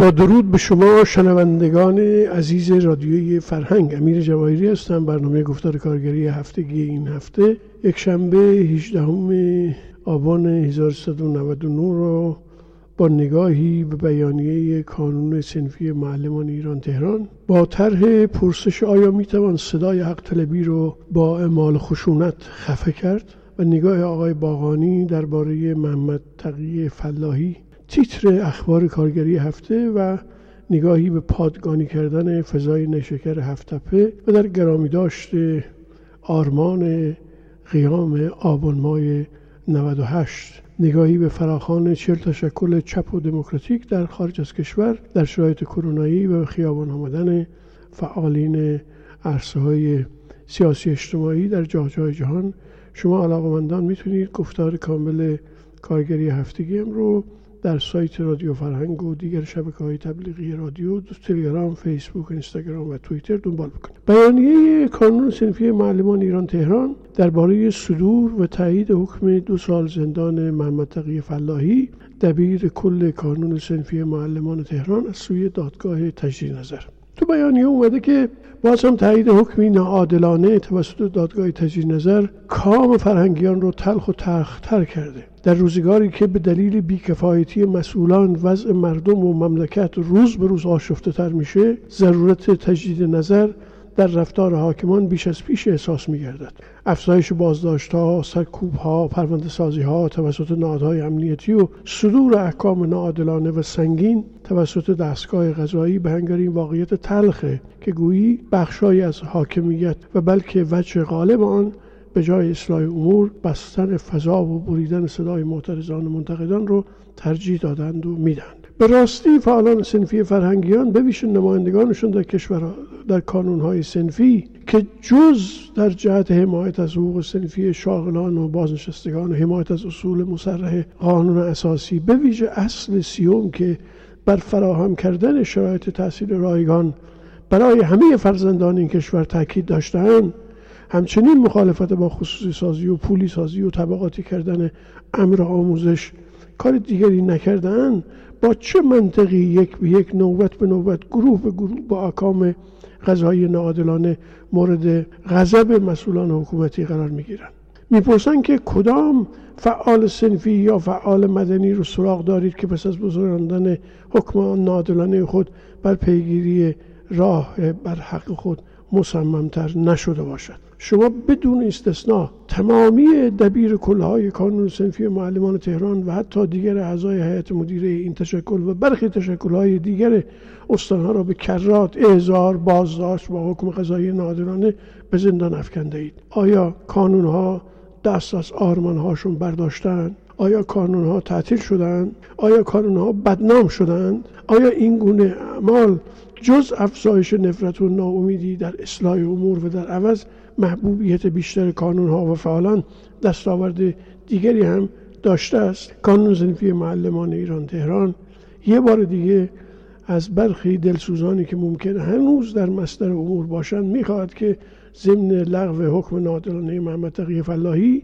با درود به شما شنوندگان عزیز رادیوی فرهنگ. امیر جواهری هستم برنامه گفتار کارگری هفتگی این هفته. یک شنبه 18 آبان 1399 رو با نگاهی به بیانیه کانون سنفی معلمان ایران تهران با طرح پرسش آیا می‌توان صدای حق طلبی رو با اعمال خشونت خفه کرد؟ و نگاه آقای باغانی درباره محمد تقی فلاحی تیتر اخبار کارگری هفته و نگاهی به پادگانی کردن فضای نشکر هفتپه و در گرامی داشت آرمان قیام آبان مای 98 نگاهی به فراخان چل تشکل چپ و دموکراتیک در خارج از کشور در شرایط کرونایی و خیابان آمدن فعالین عرصه های سیاسی اجتماعی در جای جای جهان. شما علاقمندان می‌تونید گفتار کامل کارگری هفتگی رو در سایت رادیو فرهنگ و دیگر شبکه های تبلیغی رادیو تلگرام فیسبوک اینستاگرام و توییتر دنبال بکنید. بیانیه کانون سنفی معلمان ایران تهران درباره صدور و تایید حکم دو سال زندان محمد تقی فلاحی دبیر کل کانون سنفی معلمان تهران از سوی دادگاه تجدید نظر. تو بیانیه اومده که باز هم تایید حکمی ناعادلانه توسط دادگاه تجدید نظر کام فرهنگیان رو تلخ و تر کرده. در روزگاری که به دلیل بیکفایتی مسئولان وضع مردم و مملکت روز به روز آشفته تر میشه ضرورت تجدید نظر در رفتار حاکمان بیش از پیش احساس می گردد. افزایش بازداشت ها، سرکوب ها، پرونده سازی ها توسط نهادهای امنیتی و صدور احکام ناعادلانه و سنگین توسط دستگاه قضایی به هنگر این واقعیت تلخه که گویی بخشهایی از حاکمیت و بلکه وجه غالب آن به جای اصلاح امور بستن فضا و بریدن صدای معترضان و منتقدان رو ترجیح دادند و می‌دهند به راستی فعالان سنفی فرهنگیان به ویژه نمایندگانشون در کشور در کانونهای سنفی که جز در جهت حمایت از حقوق سنفی شاغلان و بازنشستگان و حمایت از اصول مسرح قانون اساسی به ویژه اصل سیوم که بر فراهم کردن شرایط تحصیل رایگان برای همه فرزندان این کشور تاکید داشتهاند همچنین مخالفت با خصوصی سازی و پولی سازی و طبقاتی کردن امر آموزش کار دیگری نکردن با چه منطقی یک به یک نوبت به نوبت گروه به گروه با اکام غذایی ناعادلانه مورد غضب مسئولان حکومتی قرار می‌گیرند می‌پرسن که کدام فعال سنفی یا فعال مدنی رو سراغ دارید که پس از بزرگاندن حکم ناعادلانه خود بر پیگیری راه بر حق خود مصممتر نشده باشد؟ شما بدون استثنا تمامی دبیر کلهای کانون سنفی معلمان تهران و حتی دیگر اعضای هیئت مدیره این تشکل و برخی تشکلهای دیگر استانها را به کرات اعزار بازداشت با حکم قضایی نادرانه به زندان افکنده اید آیا کانونها دست از آرمانهاشون برداشتن؟ آیا کانون ها تعطیل شدند آیا کانون ها بدنام شدند آیا این گونه اعمال جز افزایش نفرت و ناامیدی در اصلاح امور و در عوض محبوبیت بیشتر کانون ها و فعالان دستاورد دیگری هم داشته است. کانون زنفی معلمان ایران تهران یه بار دیگه از برخی دلسوزانی که ممکن هنوز در مستر امور باشند می‌خواهد که ضمن لغو حکم نادرانه محمد تقی فلاحی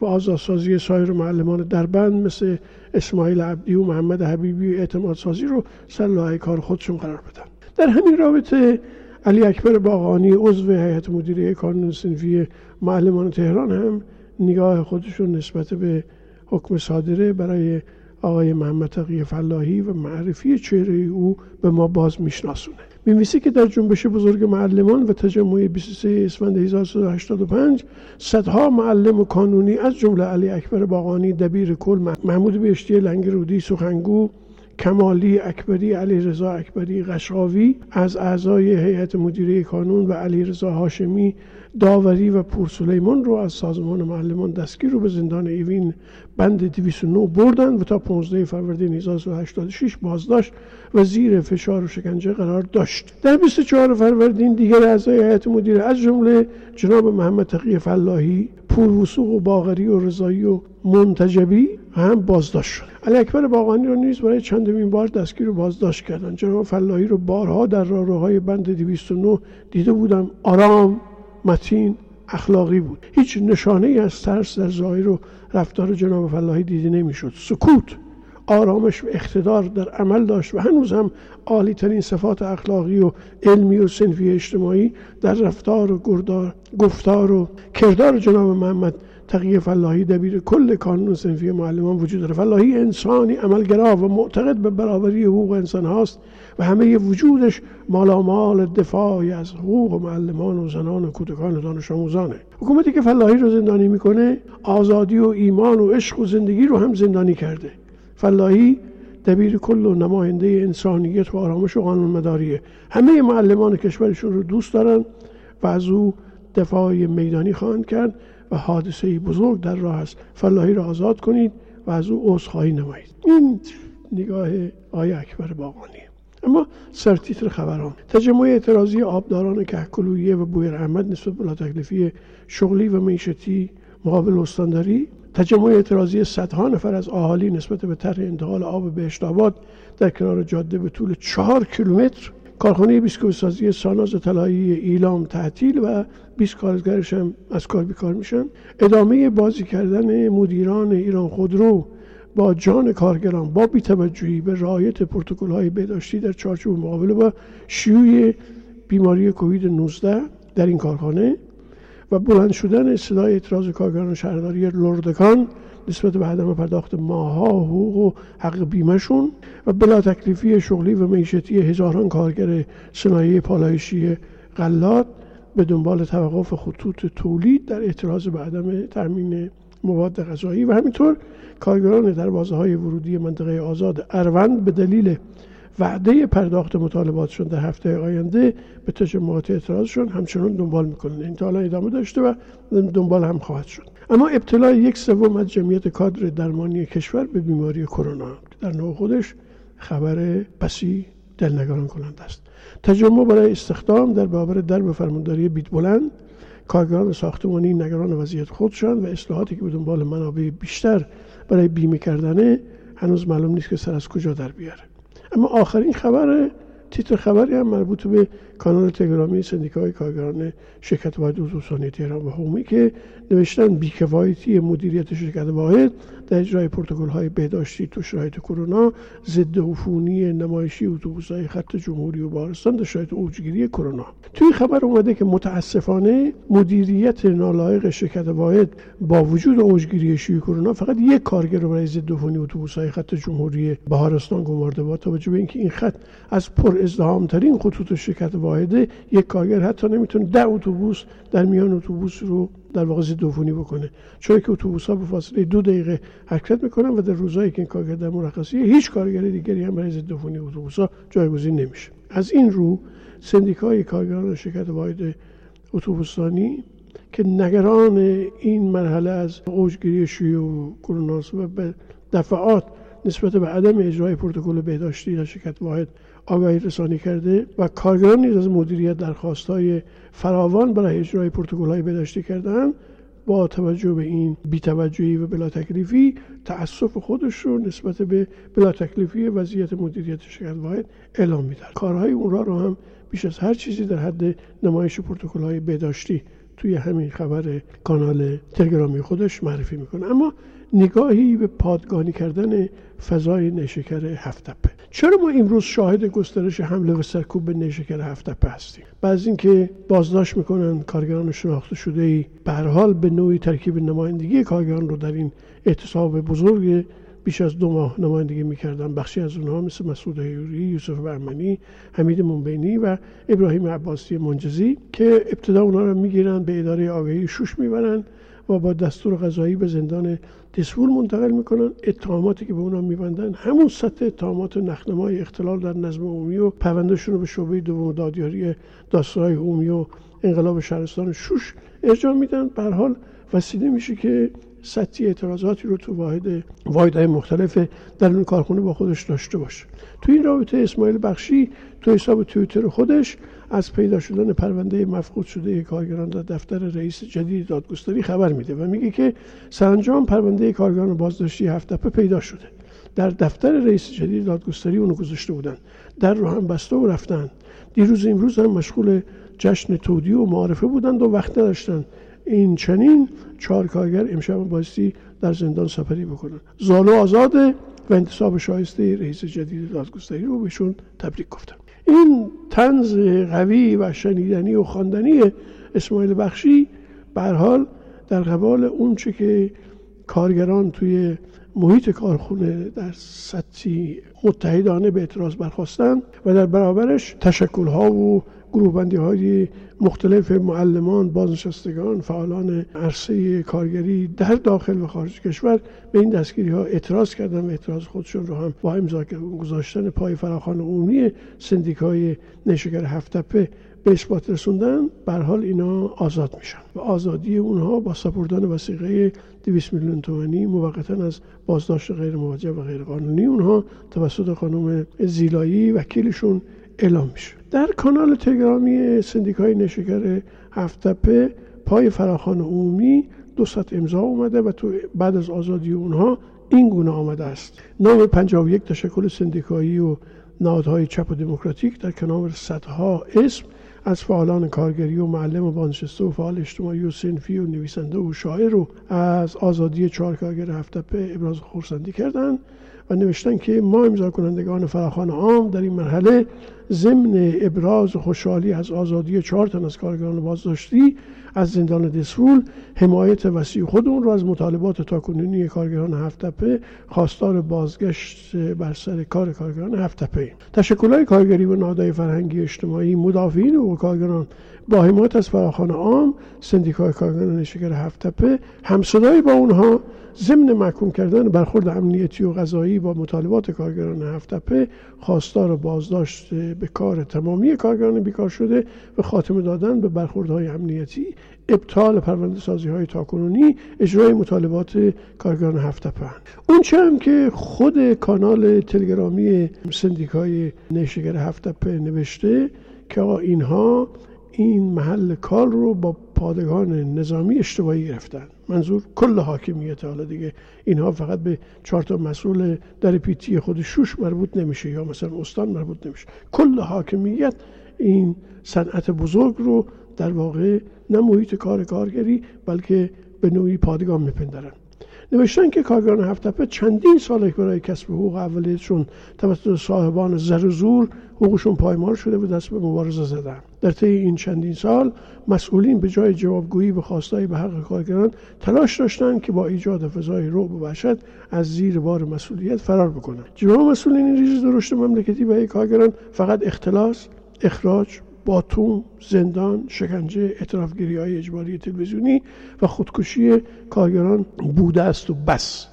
و آزادسازی سایر معلمان دربند مثل اسماعیل عبدی و محمد حبیبی و اعتماد سازی رو سر کار خودشون قرار بدن. در همین رابطه علی اکبر باغانی عضو هیئت مدیره کانون سنفی معلمان تهران هم نگاه خودشون نسبت به حکم صادره برای آقای محمد تقی فلاحی و معرفی چهره او به ما باز میشناسونه. میمیسی که در جنبش بزرگ معلمان و تجمع 23 اسفند 1385 صدها معلم و کانونی از جمله علی اکبر باغانی دبیر کل محمود بهشتی لنگرودی سخنگو کمالی اکبری علی رضا اکبری قشقاوی از اعضای هیئت مدیره کانون و علی رضا هاشمی داوری و پور سلیمان رو از سازمان معلمان دستگیر رو به زندان ایوین بند 209 بردن و تا 15 فروردین 1386 بازداشت و زیر فشار و شکنجه قرار داشت. در 24 فروردین دیگر اعضای هیئت مدیره از جمله جناب محمد تقی فلاحی پور وسوق و باغری و رضایی و منتجبی هم بازداشت شد. علی اکبر باغانی رو نیز برای چندمین بار دستگیر و بازداشت کردن جناب فلاحی رو بارها در راهروهای بند 209 دیده بودم. آرام متین اخلاقی بود. هیچ نشانه ای از ترس در ظاهر و رفتار جناب فلاحی دیده نمی‌شد. سکوت آرامش و اقتدار در عمل داشت و هنوز هم عالی ترین صفات اخلاقی و علمی و سنفی اجتماعی در رفتار و گفتار و کردار جناب محمد تقیه فلاحی دبیر کل کانون سنفی معلمان وجود داره فلاحی انسانی عملگرا و معتقد به برابری حقوق انسان هاست. و همه وجودش مالامال دفاعی از حقوق معلمان و زنان و کودکان و دانش آموزانه. حکومتی که فلاحی رو زندانی می‌کنه آزادی و ایمان و عشق و زندگی رو هم زندانی کرده. فلاحی دبیر کل و نماینده انسانیت و آرامش و قانون مداریه همه معلمان کشورشون رو دوست دارن و از او دفاع میدانی خواهند کرد و حادثه بزرگ در راه است. فلاحی را آزاد کنید و از او عذرخواهی نمایید. این نگاه آیه اکبر باقانی. اما سرتیتر خبران تجمع اعتراضی آبداران کهکلویه و بویر احمد نسبت به تکلیفی شغلی و معیشتی مقابل استانداری تجمع اعتراضی صدها نفر از اهالی نسبت به طرح انتقال آب بهشت آباد در کنار جاده به طول چهار کیلومتر کارخانه بیسکویت سازی ساناز طلایی ایلام تعطیل و 20 کارگرش هم از کار بیکار میشن. ادامه بازی کردن مدیران ایران خودرو با جان کارگران با بیتوجهی به رعایت پروتکل های بهداشتی در چارچوب مقابله با شیوع بیماری کووید 19 در این کارخانه و بلند شدن صدای اعتراض کارگران شهرداری لردکان نسبت به عدم پرداخت ماها حقوق و حق بیمهشون و بلا تکلیفی شغلی و معیشتی هزاران کارگر صنایع پالایشی غلات به دنبال توقف خطوط تولید در اعتراض به عدم تامین مواد غذایی و همینطور کارگران در بازه های ورودی منطقه آزاد اروند به دلیل وعده پرداخت مطالباتشون در هفته آینده به تجمعات اعتراضشون همچنان دنبال می‌کنن این حالا ادامه داشته و دنبال هم خواهد شد. اما ابتلای یک سوم از جمعیت کادر درمانی کشور به بیماری کرونا در نوع خودش خبر بسی دلنگران کننده است. تجمع برای استخدام در بابر درب فرمانداری بیت بلند کارگران ساختمانی نگران وضعیت خودشان و اصلاحاتی که به دنبال منابع بیشتر برای بیمه کردنه هنوز معلوم نیست که سر از کجا در بیاره. اما آخرین خبر تیتر خبری هم مربوط به کانال تلگرامی سندیکای کارگران شرکت واحد اتوبوسانی تهران و هومی که نوشتن بیکفایتی مدیریت شرکت واحد در اجرای پروتکل های بهداشتی تو شرایط کرونا ضد عفونی نمایشی اتوبوس های خط جمهوری و بارستان در شرایط اوجگیری کرونا. توی خبر اومده که متاسفانه مدیریت نالایق شرکت واحد با وجود اوجگیری شیوع کرونا فقط یک کارگر رو برای ضد عفونی اتوبوس های خط جمهوری بهارستان گمارده با توجه به اینکه این خط از پر ازدهام ترین خطوط شرکت واحده یک کارگر حتی نمی‌تونه ده اتوبوس در میان اتوبوس رو در واقع ضد بکنه. چون که اتوبوس ها به فاصله دو دقیقه حرکت می‌کنن و در روزهایی که این کارگر در مرخصی هیچ کارگر دیگری هم برای ضد عفونی اتوبوس ها جایگزین نمیشه. از این رو سندیکای کارگران شرکت واحد اتوبوسانی که نگران این مرحله از اوجگیری شیوع کرونا و به دفعات نسبت به عدم اجرای پروتکل بهداشتی در شرکت واحد آگاهی رسانی کرده و کارگران نیز از مدیریت درخواست های فراوان برای اجرای پروتکل های بهداشتی کردن با توجه به این بیتوجهی و بلا تکلیفی تأسف خودش رو نسبت به بلا تکلیفی وضعیت مدیریت شرکت واحد اعلام میدن کارهای اون را رو هم بیش از هر چیزی در حد نمایش پروتکل های بهداشتی توی همین خبر کانال تلگرامی خودش معرفی می‌کنه. اما نگاهی به پادگانی کردن فضای نشکر هفتپه. چرا ما امروز شاهد گسترش حمله و سرکوب به نشکر هفتپه هستیم؟ بعض اینکه بازداشت می‌کنن کارگران شناخته شده ای به حال به نوعی ترکیب نمایندگی کارگران رو در این اعتصاب بزرگ بیش از دو ماه نمایندگی می‌کردن. بخشی از اونها مثل مسعود هیوری، یوسف برمنی، حمید منبینی و ابراهیم عباسی منجزی که ابتدا اونها رو می‌گیرن به اداره آگاهی شوش می‌برن و با دستور قضایی به زندان دسفول منتقل می‌کنن اتهاماتی که به اونا میبندن. همون سطح اتهامات نخنمای اختلال در نظم عمومی و پروندهشون رو به شعبه دوم دادیاری داستانهای عمومی و انقلاب شهرستان شوش ارجاع میدن. به حال وسیله میشه که سطحی اعتراضاتی رو تو واحد واحدهای مختلف در اون کارخونه با خودش داشته باشه. تو این رابطه اسماعیل بخشی تو حساب توییتر خودش از پیدا شدن پرونده مفقود شده کارگران در دفتر رئیس جدید دادگستری خبر میده و میگه که سرانجام پرونده کارگران بازداشتی هفتپه پیدا شده. در دفتر رئیس جدید دادگستری اونو گذاشته بودن. در رو هم بسته و رفتن. دیروز امروز هم مشغول جشن تودی و معارفه بودند و وقت داشتن این چنین چهار کارگر امشب بایستی در زندان سپری بکنن. زالو آزاده و انتصاب شایسته رئیس جدید دادگستری رو بهشون تبریک گفتم. این تنز قوی و شنیدنی و خواندنی اسماعیل بخشی به حال در قبال اون چه که کارگران توی محیط کارخونه در سطحی متحدانه به اعتراض برخواستن و در برابرش تشکلها و گروه های مختلف معلمان، بازنشستگان، فعالان عرصه کارگری در داخل و خارج کشور به این دستگیری ها اعتراض کردن و اعتراض خودشون رو هم با امضا گذاشتن پای فراخان عمومی سندیکای نشگر هفتپه به اثبات رسوندن بر حال اینا آزاد میشن و آزادی اونها با سپردن وسیقه 200 میلیون تومانی موقتا از بازداشت غیر موجب و غیر قانونی اونها توسط خانم زیلایی وکیلشون اعلام میشه. در کانال تلگرامی سندیکای نشگر هفتپه پای فراخان عمومی دو ست امضا اومده و تو بعد از آزادی اونها این گونه آمده است. نام 51 تشکل سندیکایی و نهادهای چپ و دموکراتیک در کنار صدها اسم از فعالان کارگری و معلم و بانشسته و فعال اجتماعی و سنفی و نویسنده و شاعر رو از آزادی چهار کارگر هفتپه ابراز خورسندی کردند و نوشتن که ما امضا کنندگان فراخان عام در این مرحله ضمن ابراز خوشحالی از آزادی چهار تن از کارگران بازداشتی از زندان دسفول حمایت وسیع خودمون رو از مطالبات تاکنونی کارگران هفتپه خواستار بازگشت بر سر کار کارگران هفتپه تشکلهای کارگری و نهادهای فرهنگی اجتماعی مدافعین و کارگران با حمایت از فراخان عام سندیکای کارگران نشگر هفتپه همصدایی با اونها ضمن محکوم کردن برخورد امنیتی و غذایی با مطالبات کارگران هفتپه خواستار بازداشت به کار تمامی کارگران بیکار شده و خاتمه دادن به برخوردهای امنیتی ابطال پرونده سازی های تاکنونی اجرای مطالبات کارگران هفتپه اون چه هم که خود کانال تلگرامی سندیکای نشگر هفتپه نوشته که اینها این محل کار رو با پادگان نظامی اشتباهی گرفتن. منظور کل حاکمیت. حالا دیگه اینها فقط به چهار تا مسئول در پیتی خود شوش مربوط نمیشه یا مثلا استان مربوط نمیشه. کل حاکمیت این صنعت بزرگ رو در واقع نه محیط کار کارگری بلکه به نوعی پادگان میپندرن نوشتن که کارگران هفتپه چندین سال برای کسب حقوق اولیتشون توسط صاحبان زر و زور حقوقشون پایمال شده و دست به مبارزه زدن. در طی این چندین سال مسئولین به جای جوابگویی به خواستای به حق کارگران تلاش داشتند که با ایجاد فضای رعب و وحشت از زیر بار مسئولیت فرار بکنند جواب مسئولین ریز درشت مملکتی برای کارگران فقط اختلاس اخراج باتون، زندان، شکنجه، اعترافگیری های اجباری تلویزیونی و خودکشی کارگران بوده است و بس.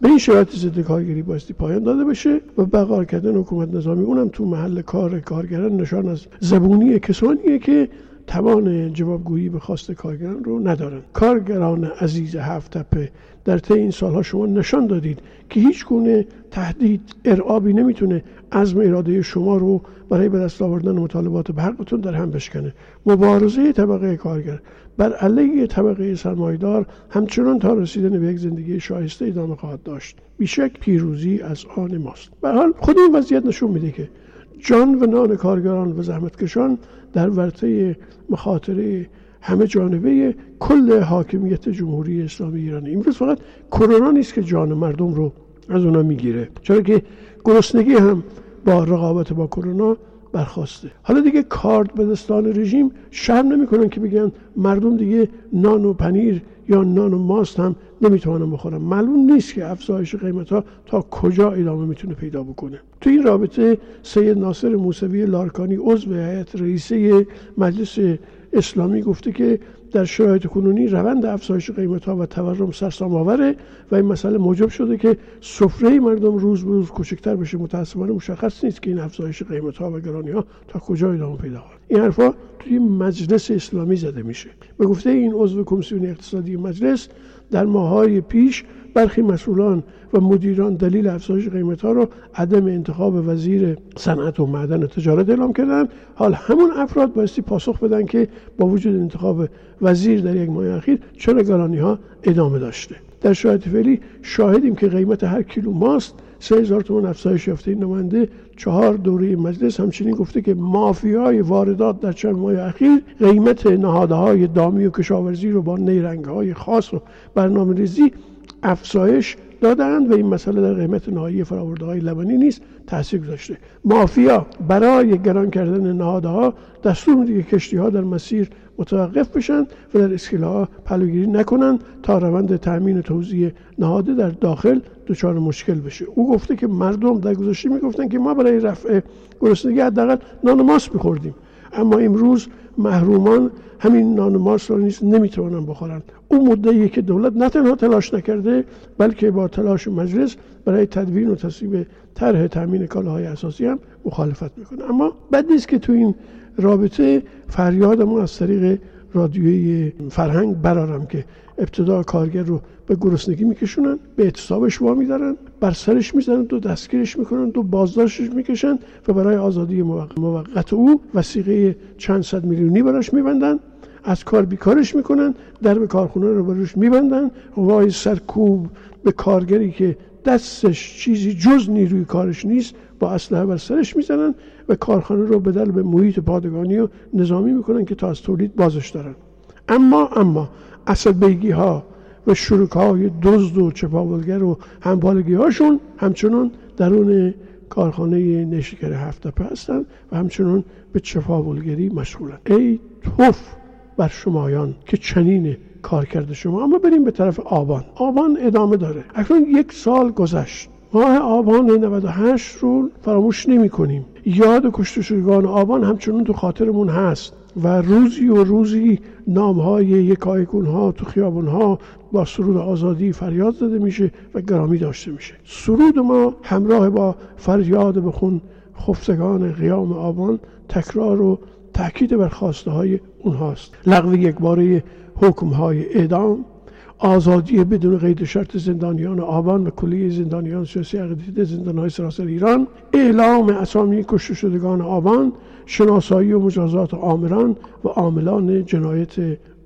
به این شرایط ضد کارگری بایستی پایان داده بشه و بقار کردن حکومت نظامی اونم تو محل کار کارگران نشان از زبونی کسانیه که توان جوابگویی به خواست کارگران رو ندارن. کارگران عزیز هفت تپه در طی این سالها شما نشان دادید که هیچ گونه تهدید ارعابی نمی‌تونه عزم اراده شما رو برای به دست آوردن مطالبات به حقتون در هم بشکنه. مبارزه طبقه کارگر. بر علیه طبقه سرمایدار همچنان تا رسیدن به یک زندگی شایسته ادامه خواهد داشت. بیشک پیروزی از آن ماست. به حال خود این وضعیت نشون میده که جان و نان کارگران و زحمتکشان در ورطه مخاطره همه جانبه کل حاکمیت جمهوری اسلامی ایران. امروز فقط کرونا نیست که جان مردم رو از اونا می‌گیره. چرا که گرسنگی هم با رقابت با کرونا برخواسته. حالا دیگه کارد به رژیم شرم نمی‌کنن که بگن مردم دیگه نان و پنیر یا نان و ماست هم نمی‌تونن بخورن معلوم نیست که افزایش قیمت ها تا کجا ادامه می‌تونه پیدا بکنه. تو این رابطه سید ناصر موسوی لارکانی عضو هیئت رئیسه مجلس اسلامی گفته که در شرایط کنونی روند افزایش قیمت ها و تورم سرسام آوره و این مسئله موجب شده که سفره مردم روز به روز کوچکتر بشه. متاسفانه مشخص نیست که این افزایش قیمت ها و گرانی ها تا کجا ادامه پیدا خواهد این حرفا توی مجلس اسلامی زده میشه. به گفته این عضو کمیسیون اقتصادی مجلس در ماهای پیش برخی مسئولان و مدیران دلیل افزایش قیمت ها را عدم انتخاب وزیر صنعت و معدن و تجارت اعلام کردن. حال همون افراد بایستی پاسخ بدن که با وجود انتخاب وزیر در یک ماه اخیر چرا گرانی ها ادامه داشته. در شرایط فعلی شاهدیم که قیمت هر کیلو ماست سه هزار تومان افزایش یافته این نماینده چهار دوره مجلس همچنین گفته که مافیای واردات در چند ماه اخیر قیمت نهادهای دامی و کشاورزی رو با نیرنگ های خاص و برنامه ریزی افزایش دادند و این مسئله در قیمت نهایی فراورده های لبنی نیست تاثیر گذاشته. مافیا برای گران کردن نهادها دستور میده که کشتی ها در مسیر متوقف بشن و در اسکیل ها پلوگیری نکنند تا روند تامین توزیع نهاده در داخل دچار مشکل بشه. او گفته که مردم در گذشته می‌گفتن که ما برای رفع گرسنگی حداقل نان ماست میخوردیم. اما امروز محرومان همین نان ماست را نیز نمی‌توانند بخورند. او مدعیه که دولت نه تنها تلاش نکرده بلکه با تلاش مجلس برای تدوین و تصویب طرح تامین کالاهای اساسی هم مخالفت می‌کنه. اما بد نیست که تو این رابطه فریادمون از طریق رادیوی فرهنگ برارم که ابتدا کارگر رو به گرسنگی میکشونن به اعتصابش وا میدارن بر سرش می‌زنن و دستگیرش می‌کنن و بازداشتش می‌کشن و برای آزادی موقت او وسیقه چند صد میلیونی براش میبندن. از کار بیکارش می‌کنن در به کارخونه رو بروش میبندن. وای سرکوب به کارگری که دستش چیزی جز نیروی کارش نیست با اسلحه بر سرش می‌زنن. و کارخانه رو بدل به محیط پادگانی و نظامی می‌کنن که تا از تولید بازش دارن. اما اما عصبیگی ها و شروک های دزد و چپاولگر و همبالگی هاشون همچنان درون کارخانه نشکر هفته هستند و همچنان به چپاولگری مشغولن. ای توف بر شمایان که چنین کار کرده شما. اما بریم به طرف آبان. آبان ادامه داره. اکنون یک سال گذشت. ماه آبان 98 رو فراموش نمی کنیم. یاد کشته شدگان آبان همچنان تو خاطرمون هست و روزی و روزی نام های یک ها تو خیابون ها با سرود آزادی فریاد زده میشه و گرامی داشته میشه. سرود ما همراه با فریاد بخون خفتگان قیام آبان تکرار و تاکید بر خواسته های اونهاست. لغو یک باره حکم های اعدام آزادی بدون قید شرط زندانیان آبان و کلیه زندانیان سیاسی عقیدتی زندان های سراسر ایران اعلام اسامی کشته شدگان آبان شناسایی و مجازات آمران و عاملان جنایت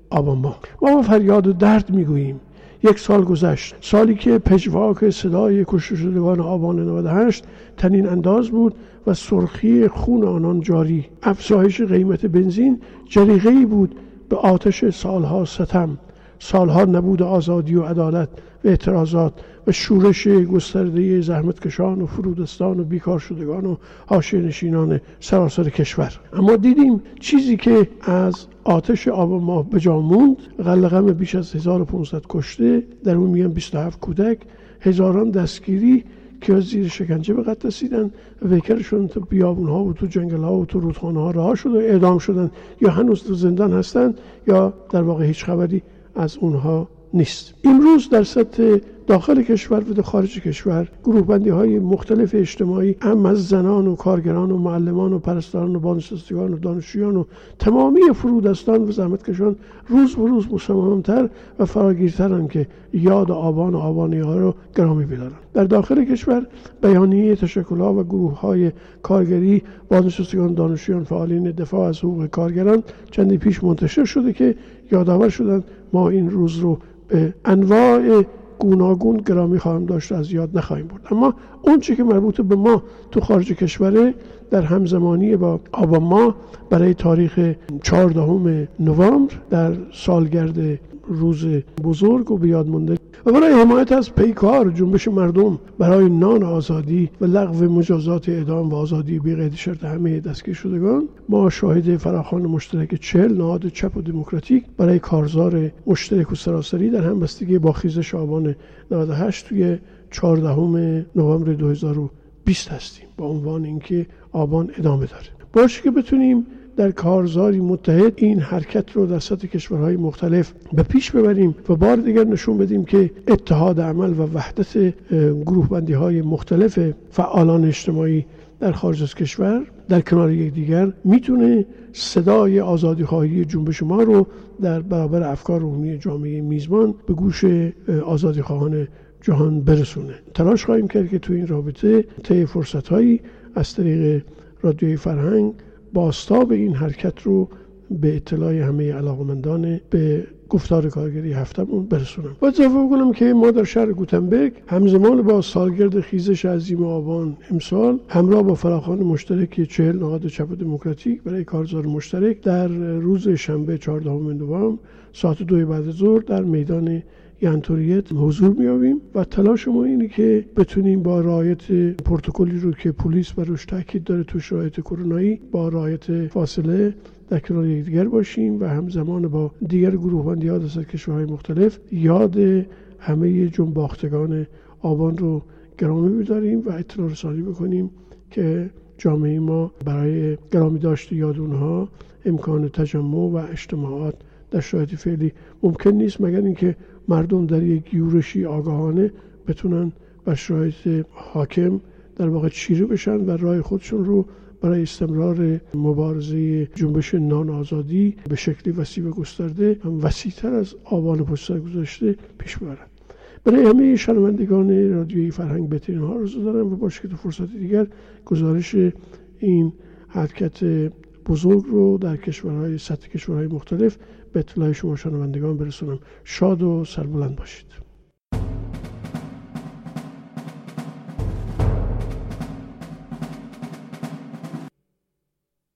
آبان ما با فریاد و درد می‌گوییم. یک سال گذشت. سالی که پژواک صدای کشته شدگان آبان 98 تنین انداز بود و سرخی خون آنان جاری. افزایش قیمت بنزین جریقه بود به آتش سالها ستم. سالها نبود آزادی و عدالت و اعتراضات و شورش گسترده زحمتکشان و فرودستان و بیکار شدگان و حاشیه نشینان سراسر کشور. اما دیدیم چیزی که از آتش آب ما به جا موند. غلقم بیش از 1500 کشته در اون میان 27 کودک. هزاران دستگیری که زیر شکنجه به قتل رسیدن. ویکرشون تو بیابون ها و تو جنگل ها و تو رودخانه ها رها شد و اعدام شدن. یا هنوز تو زندان هستن یا در واقع هیچ خبری از اونها نیست. امروز در سطح داخل کشور و خارج کشور گروه بندی های مختلف اجتماعی هم از زنان و کارگران و معلمان و پرستاران و بازنشستگان و دانشجویان و تمامی فرودستان و زحمتکشان روز به روز مصممتر و فراگیرترن که یاد آبان و آبانی ها رو گرامی بدارن در داخل کشور بیانیه تشکل ها و گروه های کارگری بازنشستگان دانشجویان فعالین دفاع از حقوق کارگران چندی پیش منتشر شده که یادآور شدن ما این روز رو به انواع گوناگون گرامی خواهم داشت از یاد نخواهیم برد. اما اون چی که مربوط به ما تو خارج کشوره در همزمانی با آبان برای تاریخ 14 نوامبر در سالگرد روز بزرگ و بیاد مونده و برای حمایت از پیکار جنبش مردم برای نان آزادی و لغو مجازات اعدام و آزادی بی شرط همه دستگیر شدگان ما شاهد فراخوان مشترک چهل نهاد چپ و دموکراتیک برای کارزار مشترک و سراسری در همبستگی با خیزش آبان 98 توی 14 نوامبر 2020 هستیم با عنوان اینکه آبان ادامه داره. باشه که بتونیم در کارزاری متحد این حرکت رو در سطح کشورهای مختلف به پیش ببریم و بار دیگر نشون بدیم که اتحاد عمل و وحدت گروه بندی های مختلف فعالان اجتماعی در خارج از کشور در کنار یکدیگر می‌تونه صدای آزادی خواهی جنبش ما رو در برابر افکار عمومی جامعه میزبان به گوش آزادی خواهان جهان برسونه. تلاش خواهیم کرد که تو این رابطه طی فرصت هایی از طریق رادیوی فرهنگ باستاب این حرکت رو به اطلاع همه علاقمندان به گفتار کارگری هفتمون برسونم. و اضافه بکنم که ما در شهر گوتنبرگ همزمان با سالگرد خیزش عظیم آبان امسال همراه با فراخان مشترک چهل نهاد چپ دموکراتیک برای کارزار مشترک در روز شنبه 14 نوامبر ساعت دو بعد ظهر در میدان ینطوریت حضور میابیم و تلاش ما اینه که بتونیم با رعایت پروتکلی رو که پلیس بروش تاکید داره تو شرایط کرونایی با رعایت فاصله در کنار یکدیگر باشیم و همزمان با دیگر گروه بندی ها در کشورهای مختلف یاد همه جنباختگان آبان رو گرامی بداریم و اطلاع رسانی بکنیم که جامعه ما برای گرامی داشت یاد اونها امکان تجمع و اجتماعات در شرایط فعلی ممکن نیست مگر اینکه مردم در یک یورشی آگاهانه بتونن بر شرایط حاکم در واقع چیره بشن و راه خودشون رو برای استمرار مبارزه جنبش نان آزادی به شکلی وسیع و گسترده هم وسیعتر از آبان پشت گذاشته پیش ببرند برای همه شنوندگان رادیوی فرهنگ بهترین ها رو دارم و باشه که تو فرصت دیگر گزارش این حرکت بزرگ رو در کشورهای سطح کشورهای مختلف به اطلاع شما شنوندگان برسونم شاد و سربلند باشید